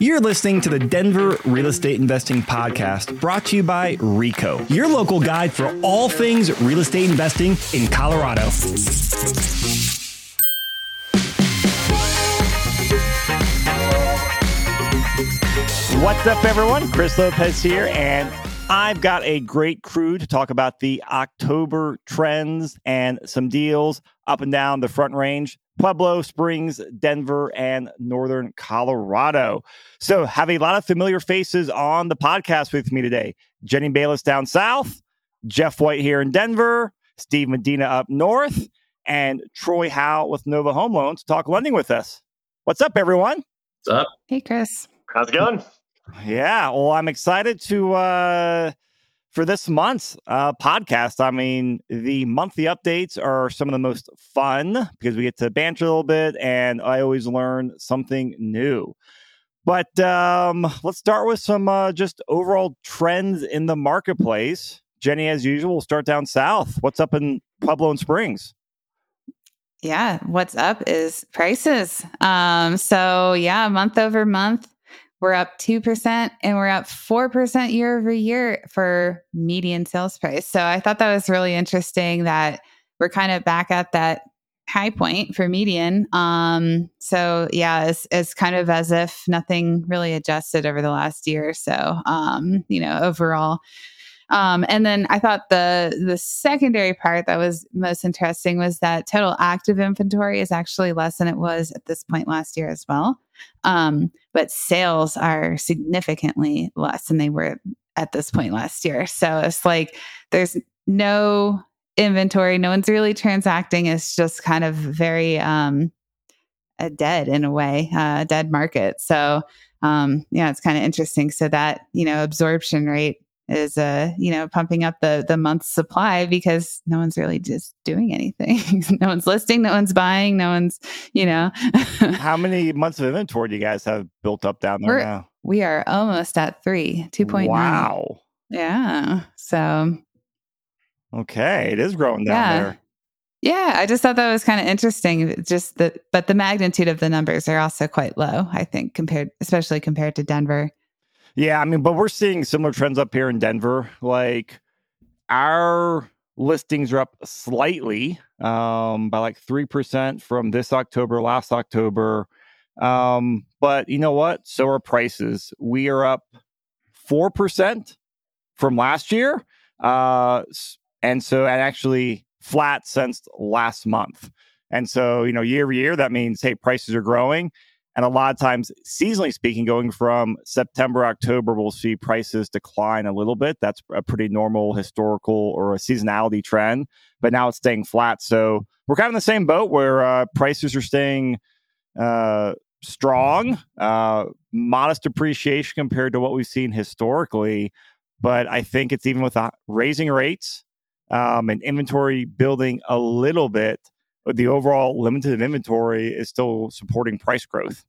You're listening to the Denver Real Estate Investing Podcast brought to you by RICO, your local guide for all things real estate investing in Colorado. What's up, everyone? Chris Lopez here, and I've got a great crew to talk about the October trends and some deals up and down the Front Range. Pueblo Springs, Denver, and Northern Colorado. So, have a lot of familiar faces on the podcast with me today. Jenny Bayless down south, Jeff White here in Denver, Steve Medina up north, and Troy Howell with Nova Home Loans to talk lending with us. What's up, everyone? What's up? Hey, Chris. How's it going? Yeah, well, I'm excited to uh for this month's uh, podcast. I mean, the monthly updates are some of the most fun because we get to banter a little bit, and I always learn something new. But um, let's start with some uh, just overall trends in the marketplace. Jenny, as usual, we'll start down south. What's up in Pueblo and Springs? Yeah, what's up is prices. Um, so yeah, month over month, we're up 2% and we're up 4% year over year for median sales price. So I thought that was really interesting that we're kind of back at that high point for median. Um, so yeah, it's, it's kind of as if nothing really adjusted over the last year so, um, you know, overall. Um, and then I thought the the secondary part that was most interesting was that total active inventory is actually less than it was at this point last year as well. Um, but sales are significantly less than they were at this point last year. So it's like there's no inventory, no one's really transacting. It's just kind of very um, a dead in a way, a uh, dead market. So um, yeah, it's kind of interesting. So that you know absorption rate is uh you know pumping up the the month's supply because no one's really just doing anything no one's listing no one's buying no one's you know how many months of inventory do you guys have built up down there We're, now we are almost at three 2.9 wow yeah so okay it is growing down yeah. there yeah, I just thought that was kind of interesting. Just the but the magnitude of the numbers are also quite low. I think compared, especially compared to Denver. Yeah, I mean, but we're seeing similar trends up here in Denver. Like our listings are up slightly um, by like 3% from this October, last October. Um, but you know what? So are prices. We are up 4% from last year. Uh, and so, and actually flat since last month. And so, you know, year over year, that means, hey, prices are growing. And a lot of times, seasonally speaking, going from September, October, we'll see prices decline a little bit. That's a pretty normal historical or a seasonality trend. But now it's staying flat. So we're kind of in the same boat where uh, prices are staying uh, strong, uh, modest appreciation compared to what we've seen historically. But I think it's even with raising rates um, and inventory building a little bit but the overall limited inventory is still supporting price growth.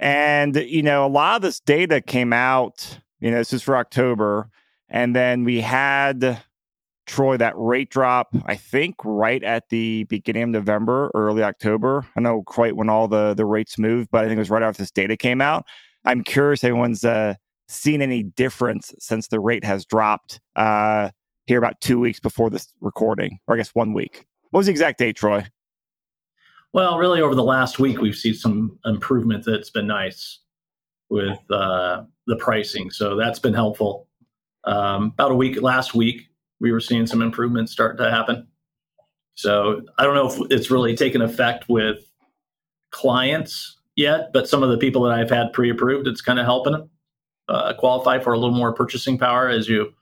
And, you know, a lot of this data came out, you know, this is for October. And then we had Troy that rate drop, I think, right at the beginning of November, early October. I know quite when all the, the rates moved, but I think it was right after this data came out. I'm curious if anyone's uh, seen any difference since the rate has dropped uh, here about two weeks before this recording, or I guess one week. What was the exact date, Troy? Well, really, over the last week, we've seen some improvement that's been nice with uh, the pricing. So that's been helpful. Um, about a week last week, we were seeing some improvements start to happen. So I don't know if it's really taken effect with clients yet, but some of the people that I've had pre approved, it's kind of helping them uh, qualify for a little more purchasing power as you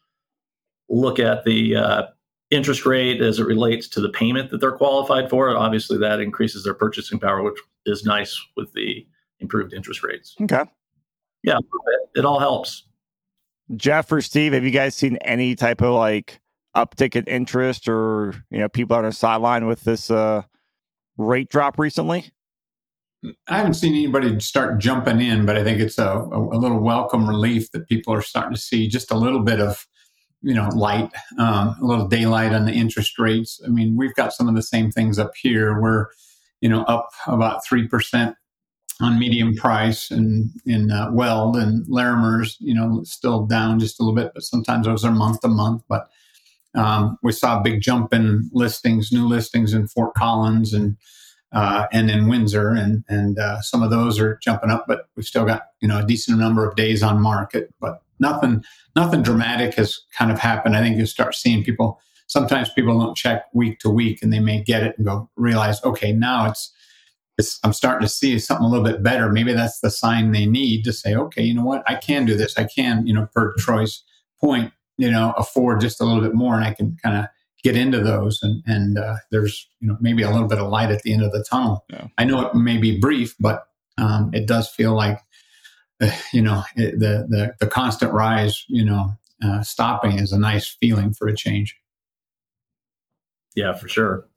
look at the uh, interest rate as it relates to the payment that they're qualified for. Obviously, that increases their purchasing power, which is nice with the improved interest rates. Okay. Yeah, it all helps. Jeff or Steve, have you guys seen any type of like uptick in interest or you know people on the sideline with this uh, rate drop recently? I haven't seen anybody start jumping in, but I think it's a, a, a little welcome relief that people are starting to see just a little bit of you know, light, um, a little daylight on the interest rates. I mean, we've got some of the same things up here. We're, you know, up about 3% on medium price and in uh, Weld and Larimer's, you know, still down just a little bit, but sometimes those are month to month. But um, we saw a big jump in listings, new listings in Fort Collins and uh, and in Windsor, and and uh, some of those are jumping up, but we've still got you know a decent number of days on market, but nothing nothing dramatic has kind of happened. I think you start seeing people. Sometimes people don't check week to week, and they may get it and go realize, okay, now it's it's, I'm starting to see something a little bit better. Maybe that's the sign they need to say, okay, you know what, I can do this. I can, you know, per Troy's point, you know, afford just a little bit more, and I can kind of get into those. And and uh, there's you know maybe a little bit of light at the end of the tunnel. Yeah. I know it may be brief, but um, it does feel like uh, you know it, the the the constant rise, you know, uh, stopping is a nice feeling for a change. Yeah, for sure.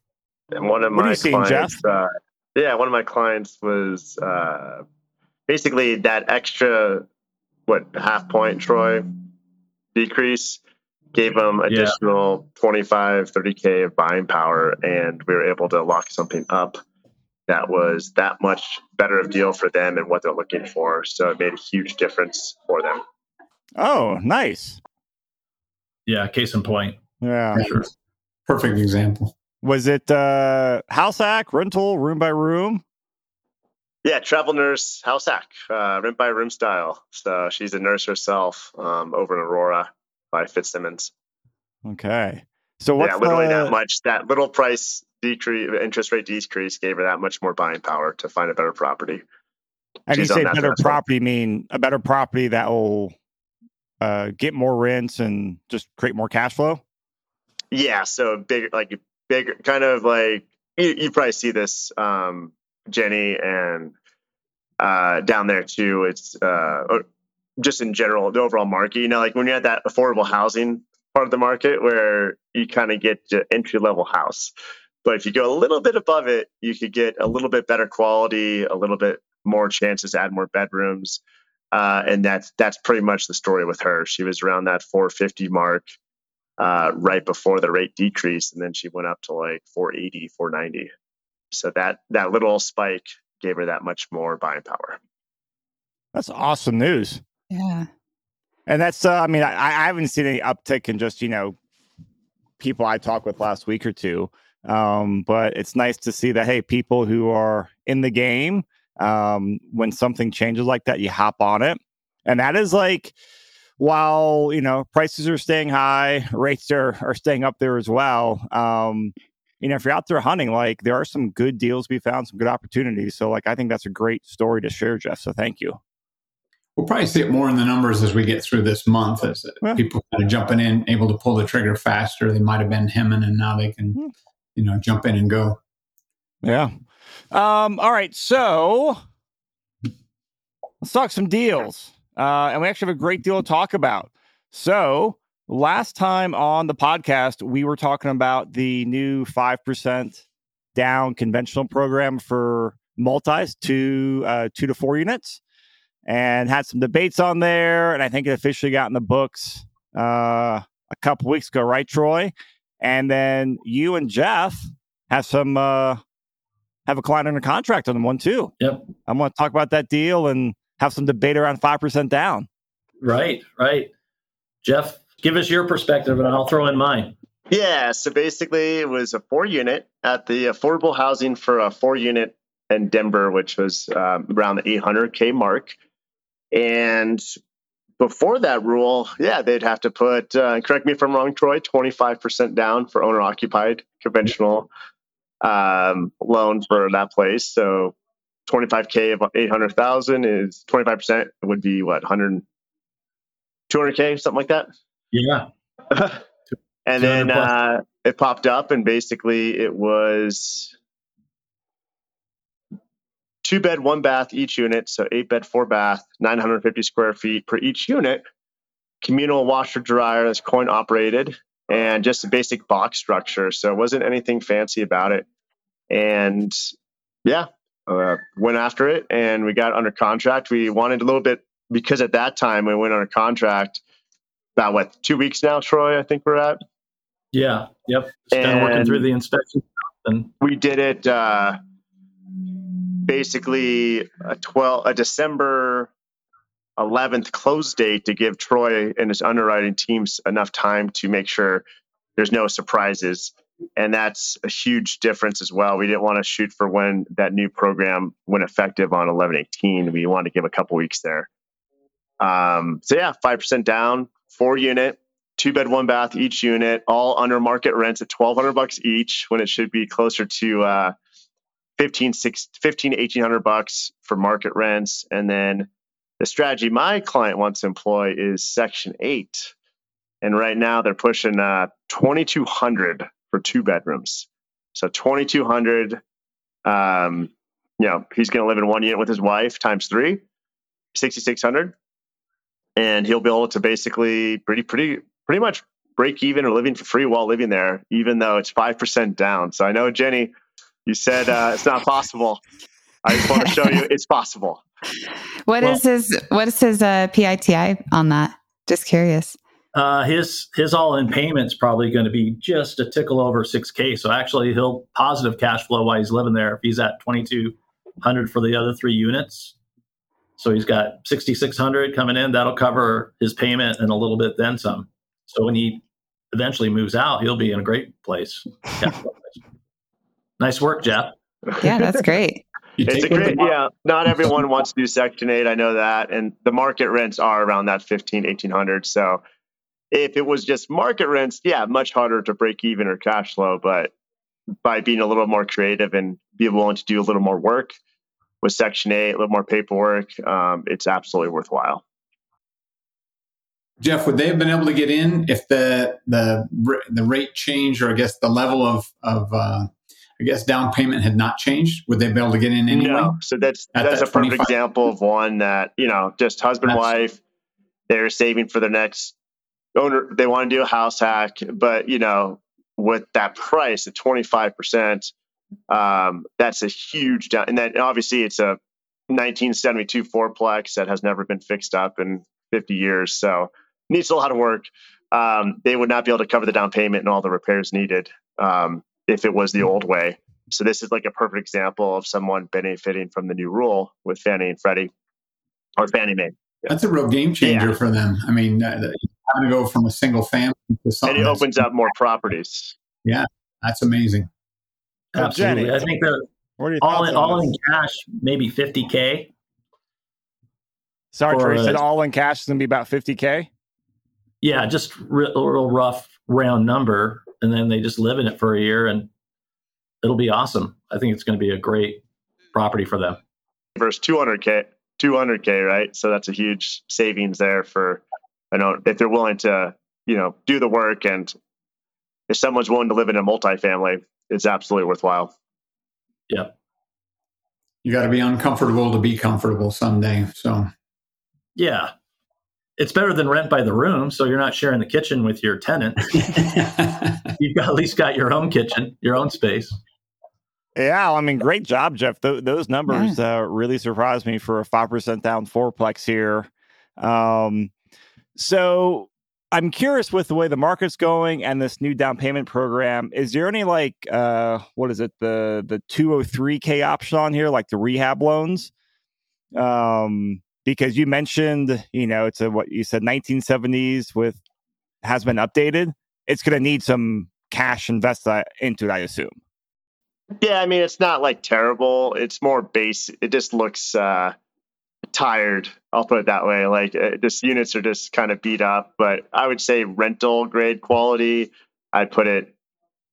And one of my clients, uh, yeah, one of my clients was uh, basically that extra, what, half point, Troy, decrease gave them additional yeah. 25, 30K of buying power. And we were able to lock something up that was that much better of deal for them and what they're looking for. So it made a huge difference for them. Oh, nice. Yeah, case in point. Yeah. Sure. Perfect example. Was it uh, house hack, rental, room by room? Yeah, travel nurse, house hack, uh, rent by room style. So she's a nurse herself um, over in Aurora by Fitzsimons. Okay. So what's yeah, literally the... that much. That little price decrease, interest rate decrease, gave her that much more buying power to find a better property. And She's you say better property, mean a better property that will uh, get more rents and just create more cash flow. Yeah, so big, like bigger, kind of like you, you probably see this, um, Jenny, and uh, down there too. It's uh, just in general the overall market. You know, like when you're at that affordable housing part of the market where you kind of get entry level house. But if you go a little bit above it, you could get a little bit better quality, a little bit more chances to add more bedrooms. Uh, and that's that's pretty much the story with her. She was around that 450 mark uh, right before the rate decreased, and then she went up to like 480, 490. So that that little spike gave her that much more buying power. That's awesome news. Yeah, and that's uh, I mean I, I haven't seen any uptick in just you know people I talked with last week or two, um, but it's nice to see that hey people who are in the game um, when something changes like that you hop on it, and that is like while you know prices are staying high, rates are are staying up there as well. Um, you know, if you're out there hunting, like there are some good deals we found, some good opportunities. So, like, I think that's a great story to share, Jeff. So, thank you. We'll probably see it more in the numbers as we get through this month, as yeah. people kind of jumping in, able to pull the trigger faster. They might have been hemming, and now they can, hmm. you know, jump in and go. Yeah. Um, all right. So let's talk some deals. Uh, and we actually have a great deal to talk about. So, last time on the podcast, we were talking about the new 5% down conventional program for multis, two, uh, two to four units, and had some debates on there. And I think it officially got in the books uh, a couple weeks ago, right, Troy? And then you and Jeff have some uh, have a client under contract on them one too. Yep. I'm going to talk about that deal and have some debate around 5% down. Right, right. Jeff, give us your perspective and I'll throw in mine. Yeah, so basically it was a four unit at the affordable housing for a four unit in Denver, which was um, around the 800K mark. And before that rule, yeah, they'd have to put, uh, correct me if I'm wrong, Troy, 25% down for owner occupied conventional um, loan for that place. So 25k of 800,000 is 25% would be what 100 200k something like that. Yeah. and then uh, it popped up and basically it was two bed, one bath each unit, so eight bed, four bath, 950 square feet per each unit. Communal washer dryer that's coin operated and just a basic box structure. So it wasn't anything fancy about it. And yeah, uh, went after it and we got under contract. We wanted a little bit because at that time we went under contract about what two weeks now, Troy. I think we're at. Yeah. Yep. Just kind of working through the inspection and we did it. Uh, basically a 12 a December 11th close date to give Troy and his underwriting teams enough time to make sure there's no surprises. And that's a huge difference as well. We didn't want to shoot for when that new program went effective on 1118. We wanted to give a couple weeks there. Um, so yeah, 5% down, four unit, two bed, one bath each unit, all under market rents at 1200 bucks each when it should be closer to, uh, 15, 6, 15 1800 bucks for market rents. And then the strategy my client wants to employ is section eight. And right now they're pushing, uh, 2200 for two bedrooms. So 2200, um, you know, he's going to live in one unit with his wife times three, 6600 and he'll be able to basically pretty pretty pretty much break even or living for free while living there, even though it's five percent down. So I know Jenny, you said uh, it's not possible. I just want to show you it's possible. What well, is his what is his uh, PITI on that? Just curious. Uh, his his all in payments probably going to be just a tickle over six k. So actually, he'll positive cash flow while he's living there. If he's at twenty two hundred for the other three units, so he's got 6600 coming in. That'll cover his payment and a little bit then some. So when he eventually moves out, he'll be in a great place. nice work, Jeff. Yeah, that's great. it's a great, yeah. Not everyone wants to do Section 8. I know that. And the market rents are around that 15, 1800. So if it was just market rents, yeah, much harder to break even or cash flow. But by being a little more creative and be willing to do a little more work, with Section 8, a little more paperwork, um, it's absolutely worthwhile. Jeff, would they have been able to get in if the the the rate change, or I guess the level of of uh, I guess down payment had not changed? Would they be able to get in anyway? No. So that's that's that a perfect example of one that you know, just husband that's, wife, they're saving for their next owner. They want to do a house hack, but you know, with that price at twenty five percent, um, that's a huge down. And then obviously it's a 1972 fourplex that has never been fixed up in 50 years. So needs a lot of work. Um, they would not be able to cover the down payment and all the repairs needed um, if it was the old way. So this is like a perfect example of someone benefiting from the new rule with Fannie and Freddie or Fannie Mae. That's a real game changer yeah. for them. I mean, uh, having to go from a single family to something. And it opens up more properties. Yeah, that's amazing. Absolutely. Jenny, I think they're all in, all in cash, maybe 50K. Sorry, Trey, you said all in cash is going to be about 50K? Yeah, just real, real rough round number. And then they just live in it for a year and it'll be awesome. I think it's going to be a great property for them. Versus 200K, 200K, right? So that's a huge savings there for, I don't know, if they're willing to, you know, do the work and if someone's willing to live in a multifamily, it's absolutely worthwhile. Yeah. You got to be uncomfortable to be comfortable someday. So, yeah. It's better than rent by the room, so you're not sharing the kitchen with your tenant. You've got, at least got your own kitchen, your own space. Yeah, I mean, great job, Jeff. Th- those numbers yeah. uh, really surprised me for a five percent down fourplex here. Um, so I'm curious with the way the market's going and this new down payment program. Is there any like uh what is it the the 203k option on here like the rehab loans? Um because you mentioned, you know, it's a what you said 1970s with has been updated. It's going to need some cash invested into it, I assume. Yeah, I mean it's not like terrible. It's more base. It just looks uh tired. I'll put it that way. Like uh, just units are just kind of beat up, but I would say rental grade quality. I'd put it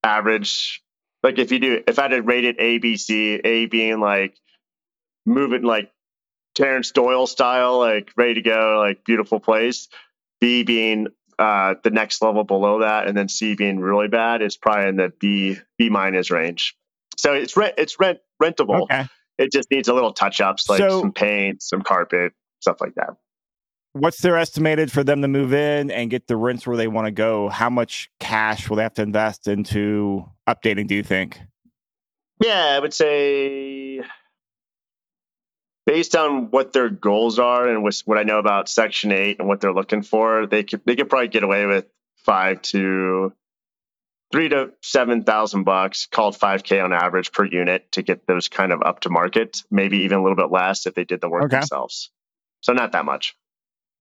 average. Like if you do, if I had to rate it A, B, C, A being like moving like Terrence Doyle style, like ready to go, like beautiful place. B being uh, the next level below that, and then C being really bad is probably in the B B minus range. So it's rent it's rent rentable. Okay. It just needs a little touch ups, like so, some paint, some carpet, stuff like that. What's their estimated for them to move in and get the rents where they want to go? How much cash will they have to invest into updating? Do you think? Yeah, I would say based on what their goals are and what I know about Section Eight and what they're looking for, they could they could probably get away with five to three to seven thousand bucks, called five k on average per unit to get those kind of up to market. Maybe even a little bit less if they did the work Okay. themselves. So not that much.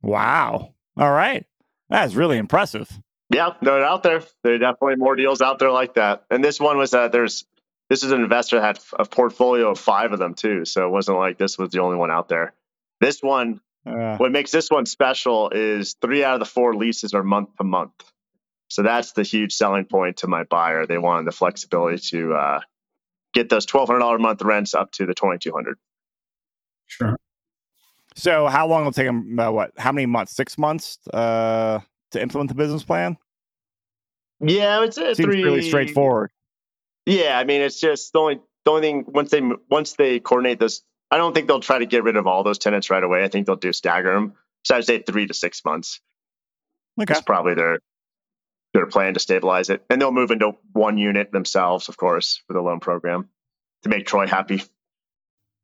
Wow. All right. That's really impressive. Yeah, they're out there. There are definitely more deals out there like that. And this one was that there's this is an investor that had a portfolio of five of them too. So it wasn't like this was the only one out there. This one, Uh, what makes this one special is three out of the four leases are month to month. So that's the huge selling point to my buyer. They wanted the flexibility to uh, get those twelve hundred dollar month rents up to the twenty two hundred. Sure. so, how long will it take them? Uh, what? How many months? Six months uh, to implement the business plan? Yeah, it's a Seems three. really straightforward. Yeah, I mean, it's just the only the only thing once they once they coordinate this, I don't think they'll try to get rid of all those tenants right away. I think they'll do stagger them. So I'd say three to six months Okay. is probably their their plan to stabilize it, and they'll move into one unit themselves, of course, for the loan program to make Troy happy.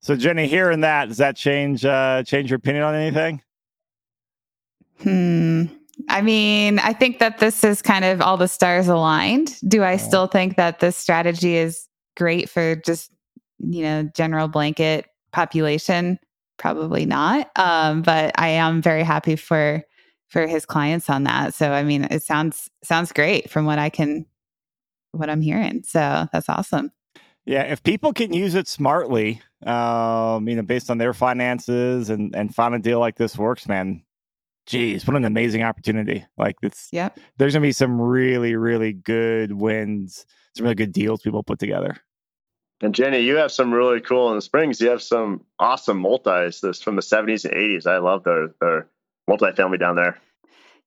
So, Jenny, hearing that, does that change uh, change your opinion on anything? Hmm. I mean, I think that this is kind of all the stars aligned. Do I still think that this strategy is great for just, you know, general blanket population? Probably not. Um, but I am very happy for for his clients on that. So I mean, it sounds sounds great from what I can what I'm hearing. So that's awesome. Yeah, if people can use it smartly, um, you know, based on their finances and and find a deal like this works, man. Geez, what an amazing opportunity! Like it's yeah, there's gonna be some really, really good wins, some really good deals people put together. And Jenny, you have some really cool in the Springs. You have some awesome multis this from the seventies and eighties. I love their their multifamily down there.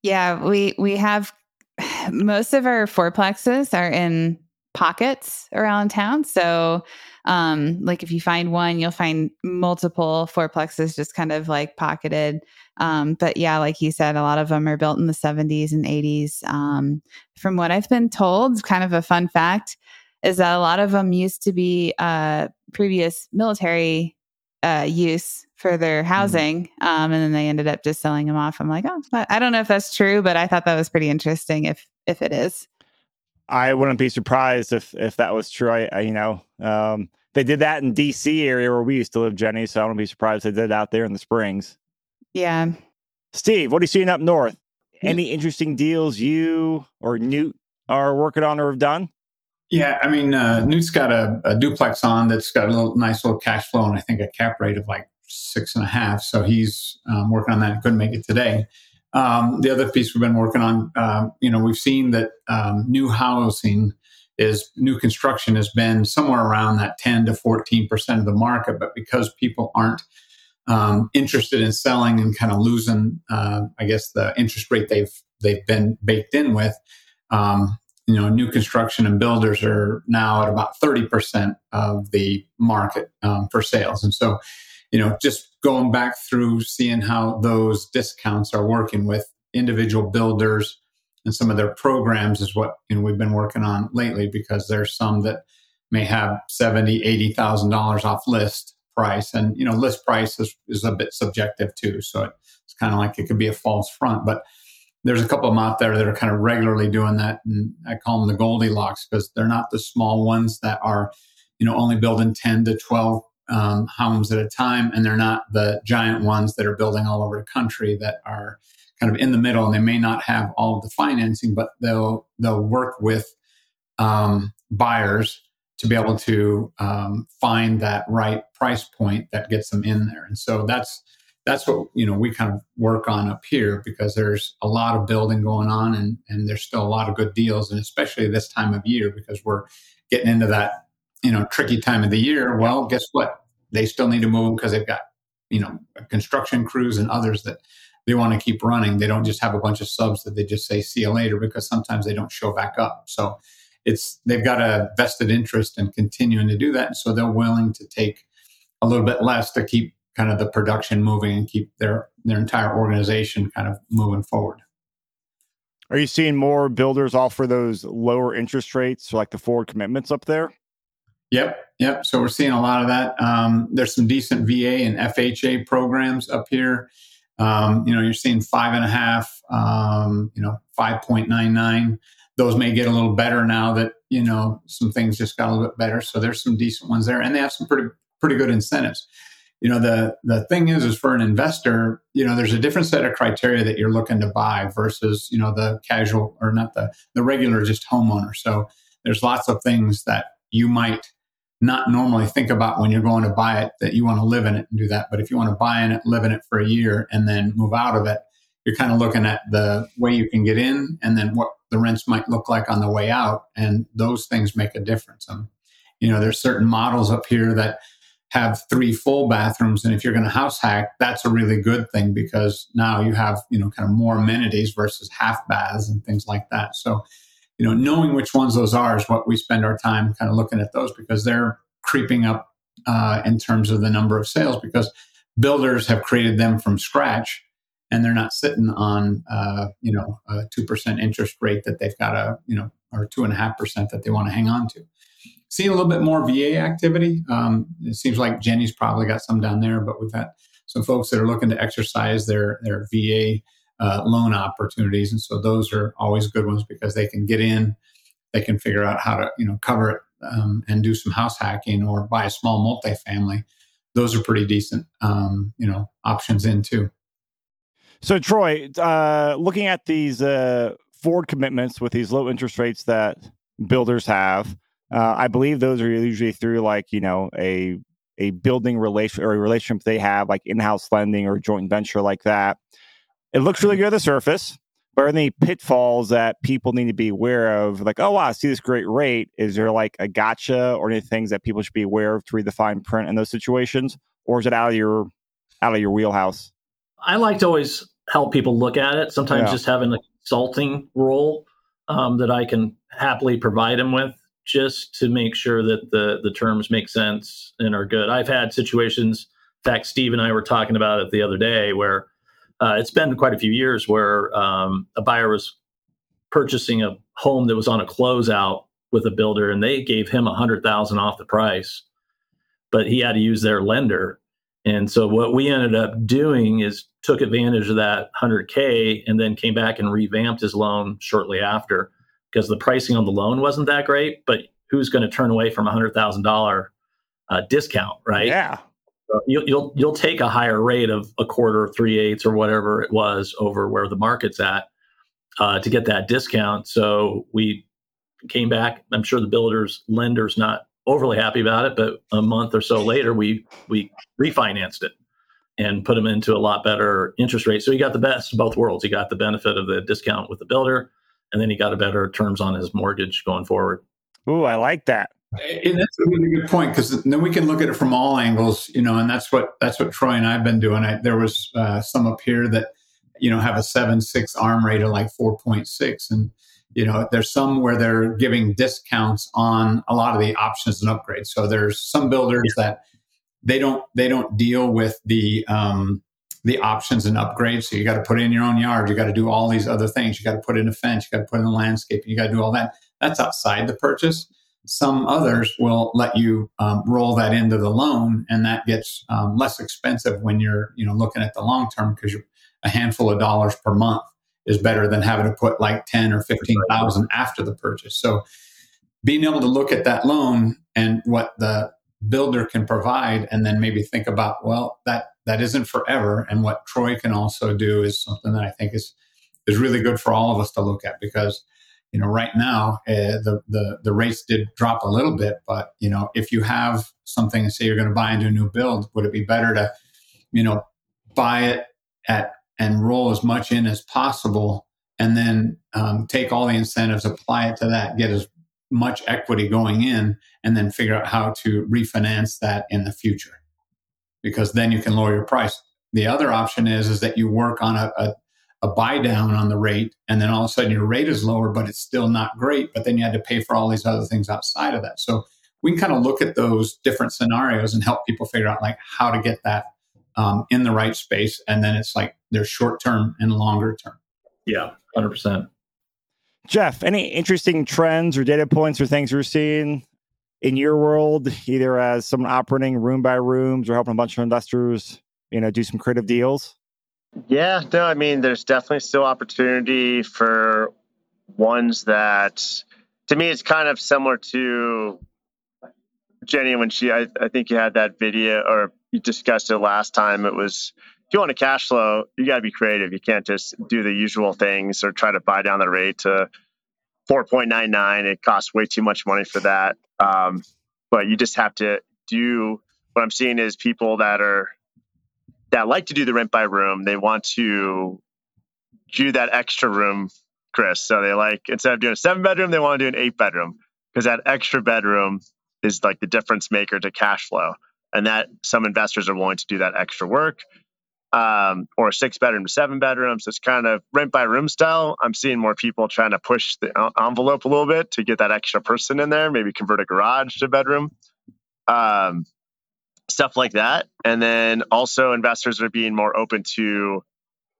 Yeah, we we have most of our fourplexes are in pockets around town. So, um, like if you find one, you'll find multiple fourplexes just kind of like pocketed. Um, but yeah, like you said, a lot of them are built in the 70s and 80s. Um, from what I've been told, kind of a fun fact is that a lot of them used to be uh, previous military uh, use for their housing, um, and then they ended up just selling them off. I'm like, oh, but I don't know if that's true, but I thought that was pretty interesting. If if it is, I wouldn't be surprised if if that was true. I, I you know, um, they did that in D.C. area where we used to live, Jenny. So I wouldn't be surprised they did it out there in the Springs. Yeah. Steve, what are you seeing up north? Any interesting deals you or Newt are working on or have done? Yeah, I mean, uh, Newt's got a, a duplex on that's got a little nice little cash flow, and I think a cap rate of like six and a half. So he's um, working on that. and Couldn't make it today. Um, the other piece we've been working on, um, you know, we've seen that um, new housing is new construction has been somewhere around that 10 to 14 percent of the market, but because people aren't um, interested in selling and kind of losing, uh, I guess, the interest rate they've they've been baked in with. Um, you know, new construction and builders are now at about 30% of the market um, for sales. And so, you know, just going back through seeing how those discounts are working with individual builders and some of their programs is what, you know, we've been working on lately because there's some that may have 70, $80,000 off list price. And, you know, list price is, is a bit subjective too. So it's kind of like it could be a false front, but there's a couple of them out there that are kind of regularly doing that and i call them the goldilocks because they're not the small ones that are you know only building 10 to 12 um, homes at a time and they're not the giant ones that are building all over the country that are kind of in the middle and they may not have all of the financing but they'll they'll work with um, buyers to be able to um, find that right price point that gets them in there. And so that's that's what you know we kind of work on up here because there's a lot of building going on and and there's still a lot of good deals. And especially this time of year because we're getting into that you know tricky time of the year. Well guess what? They still need to move because they've got you know construction crews and others that they want to keep running. They don't just have a bunch of subs that they just say see you later because sometimes they don't show back up. So it's they've got a vested interest in continuing to do that and so they're willing to take a little bit less to keep kind of the production moving and keep their their entire organization kind of moving forward. Are you seeing more builders offer those lower interest rates, like the forward commitments up there? Yep, yep. So we're seeing a lot of that. Um, there's some decent VA and FHA programs up here. Um, you know, you're seeing five and a half, um, you know, five point nine nine. Those may get a little better now that you know some things just got a little bit better. So there's some decent ones there, and they have some pretty pretty good incentives. You know, the the thing is, is for an investor, you know, there's a different set of criteria that you're looking to buy versus you know the casual or not the the regular just homeowner. So there's lots of things that you might not normally think about when you're going to buy it that you want to live in it and do that. But if you want to buy in it, live in it for a year, and then move out of it, you're kind of looking at the way you can get in and then what the rents might look like on the way out. And those things make a difference. Um, you know, there's certain models up here that have three full bathrooms. And if you're going to house hack, that's a really good thing because now you have, you know, kind of more amenities versus half baths and things like that. So, you know, knowing which ones those are is what we spend our time kind of looking at those because they're creeping up uh, in terms of the number of sales because builders have created them from scratch and they're not sitting on uh, you know a two percent interest rate that they've got a you know or two and a half percent that they want to hang on to. Seeing a little bit more VA activity. Um, it seems like Jenny's probably got some down there, but we've got some folks that are looking to exercise their their VA uh, loan opportunities, and so those are always good ones because they can get in, they can figure out how to you know cover it um, and do some house hacking or buy a small multifamily. Those are pretty decent um, you know options in too. So, Troy, uh, looking at these uh, forward commitments with these low interest rates that builders have, uh, I believe those are usually through like you know a a building relation or a relationship they have, like in-house lending or joint venture like that. It looks really good at the surface, but are there any pitfalls that people need to be aware of? Like, oh wow, I see this great rate. Is there like a gotcha or any things that people should be aware of to read the fine print in those situations, or is it out of your out of your wheelhouse? I like to always help people look at it. Sometimes yeah. just having a consulting role um, that I can happily provide them with just to make sure that the the terms make sense and are good. I've had situations. In fact, Steve and I were talking about it the other day where uh, it's been quite a few years where um, a buyer was purchasing a home that was on a closeout with a builder, and they gave him a hundred thousand off the price, but he had to use their lender and so what we ended up doing is took advantage of that 100K and then came back and revamped his loan shortly after because the pricing on the loan wasn't that great. But who's going to turn away from a $100,000 uh, discount, right? Yeah. So you'll, you'll, you'll take a higher rate of a quarter, three eighths, or whatever it was over where the market's at uh, to get that discount. So we came back. I'm sure the builders, lenders, not overly happy about it, but a month or so later, we we refinanced it and put him into a lot better interest rate. So he got the best of both worlds. He got the benefit of the discount with the builder, and then he got a better terms on his mortgage going forward. Ooh, I like that. And that's a really good point because then we can look at it from all angles, you know, and that's what that's what Troy and I've been doing. I, there was uh, some up here that you know have a seven six ARM rate of like four point six, and you know there's some where they're giving discounts on a lot of the options and upgrades. So there's some builders that they don't they don't deal with the um, the options and upgrades. So you got to put in your own yard. You got to do all these other things. You got to put in a fence. You got to put in a landscape. You got to do all that. That's outside the purchase. Some others will let you um, roll that into the loan and that gets um, less expensive when you're you know looking at the long term because you're a handful of dollars per month is better than having to put like 10 or 15,000 after the purchase. So being able to look at that loan and what the builder can provide and then maybe think about well that that isn't forever and what Troy can also do is something that I think is is really good for all of us to look at because you know right now uh, the the the rates did drop a little bit but you know if you have something and say you're going to buy into a new build would it be better to you know buy it at and roll as much in as possible and then um, take all the incentives, apply it to that, get as much equity going in, and then figure out how to refinance that in the future. Because then you can lower your price. The other option is is that you work on a, a, a buy down on the rate, and then all of a sudden your rate is lower, but it's still not great. But then you had to pay for all these other things outside of that. So we can kind of look at those different scenarios and help people figure out like how to get that um, in the right space. And then it's like there's short term and longer term. Yeah, 100%. Jeff, any interesting trends or data points or things you're seeing in your world, either as someone operating room by rooms or helping a bunch of investors, you know, do some creative deals? Yeah, no, I mean, there's definitely still opportunity for ones that to me it's kind of similar to Jenny when she I, I think you had that video or you discussed it last time. It was if you want a cash flow, you got to be creative. You can't just do the usual things or try to buy down the rate to 4.99. It costs way too much money for that. Um, but you just have to do what I'm seeing is people that are that like to do the rent by room. They want to do that extra room, Chris. So they like instead of doing a seven bedroom, they want to do an eight bedroom because that extra bedroom is like the difference maker to cash flow. And that some investors are willing to do that extra work. Um, or six bedroom to seven bedrooms. It's kind of rent by room style. I'm seeing more people trying to push the envelope a little bit to get that extra person in there, maybe convert a garage to bedroom. Um, stuff like that. And then also investors are being more open to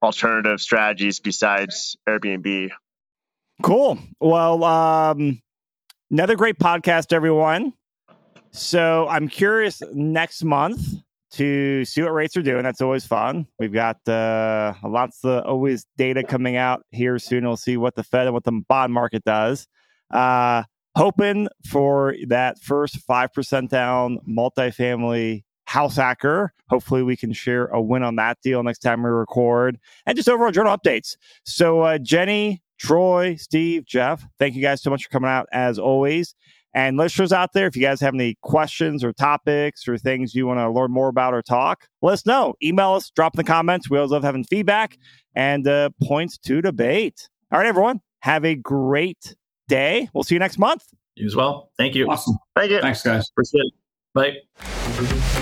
alternative strategies besides Airbnb. Cool. Well, um, another great podcast, everyone. So I'm curious next month to see what rates are doing. That's always fun. We've got uh, lots of always data coming out here soon. We'll see what the Fed and what the bond market does. Uh, hoping for that first 5% down multifamily house hacker. Hopefully, we can share a win on that deal next time we record and just overall journal updates. So, uh, Jenny, Troy, Steve, Jeff, thank you guys so much for coming out as always. And listeners out there, if you guys have any questions or topics or things you want to learn more about or talk, let us know. Email us, drop in the comments. We always love having feedback and uh, points to debate. All right, everyone, have a great day. We'll see you next month. You as well. Thank you. Awesome. Thank you. Thanks, guys. Appreciate it. Bye.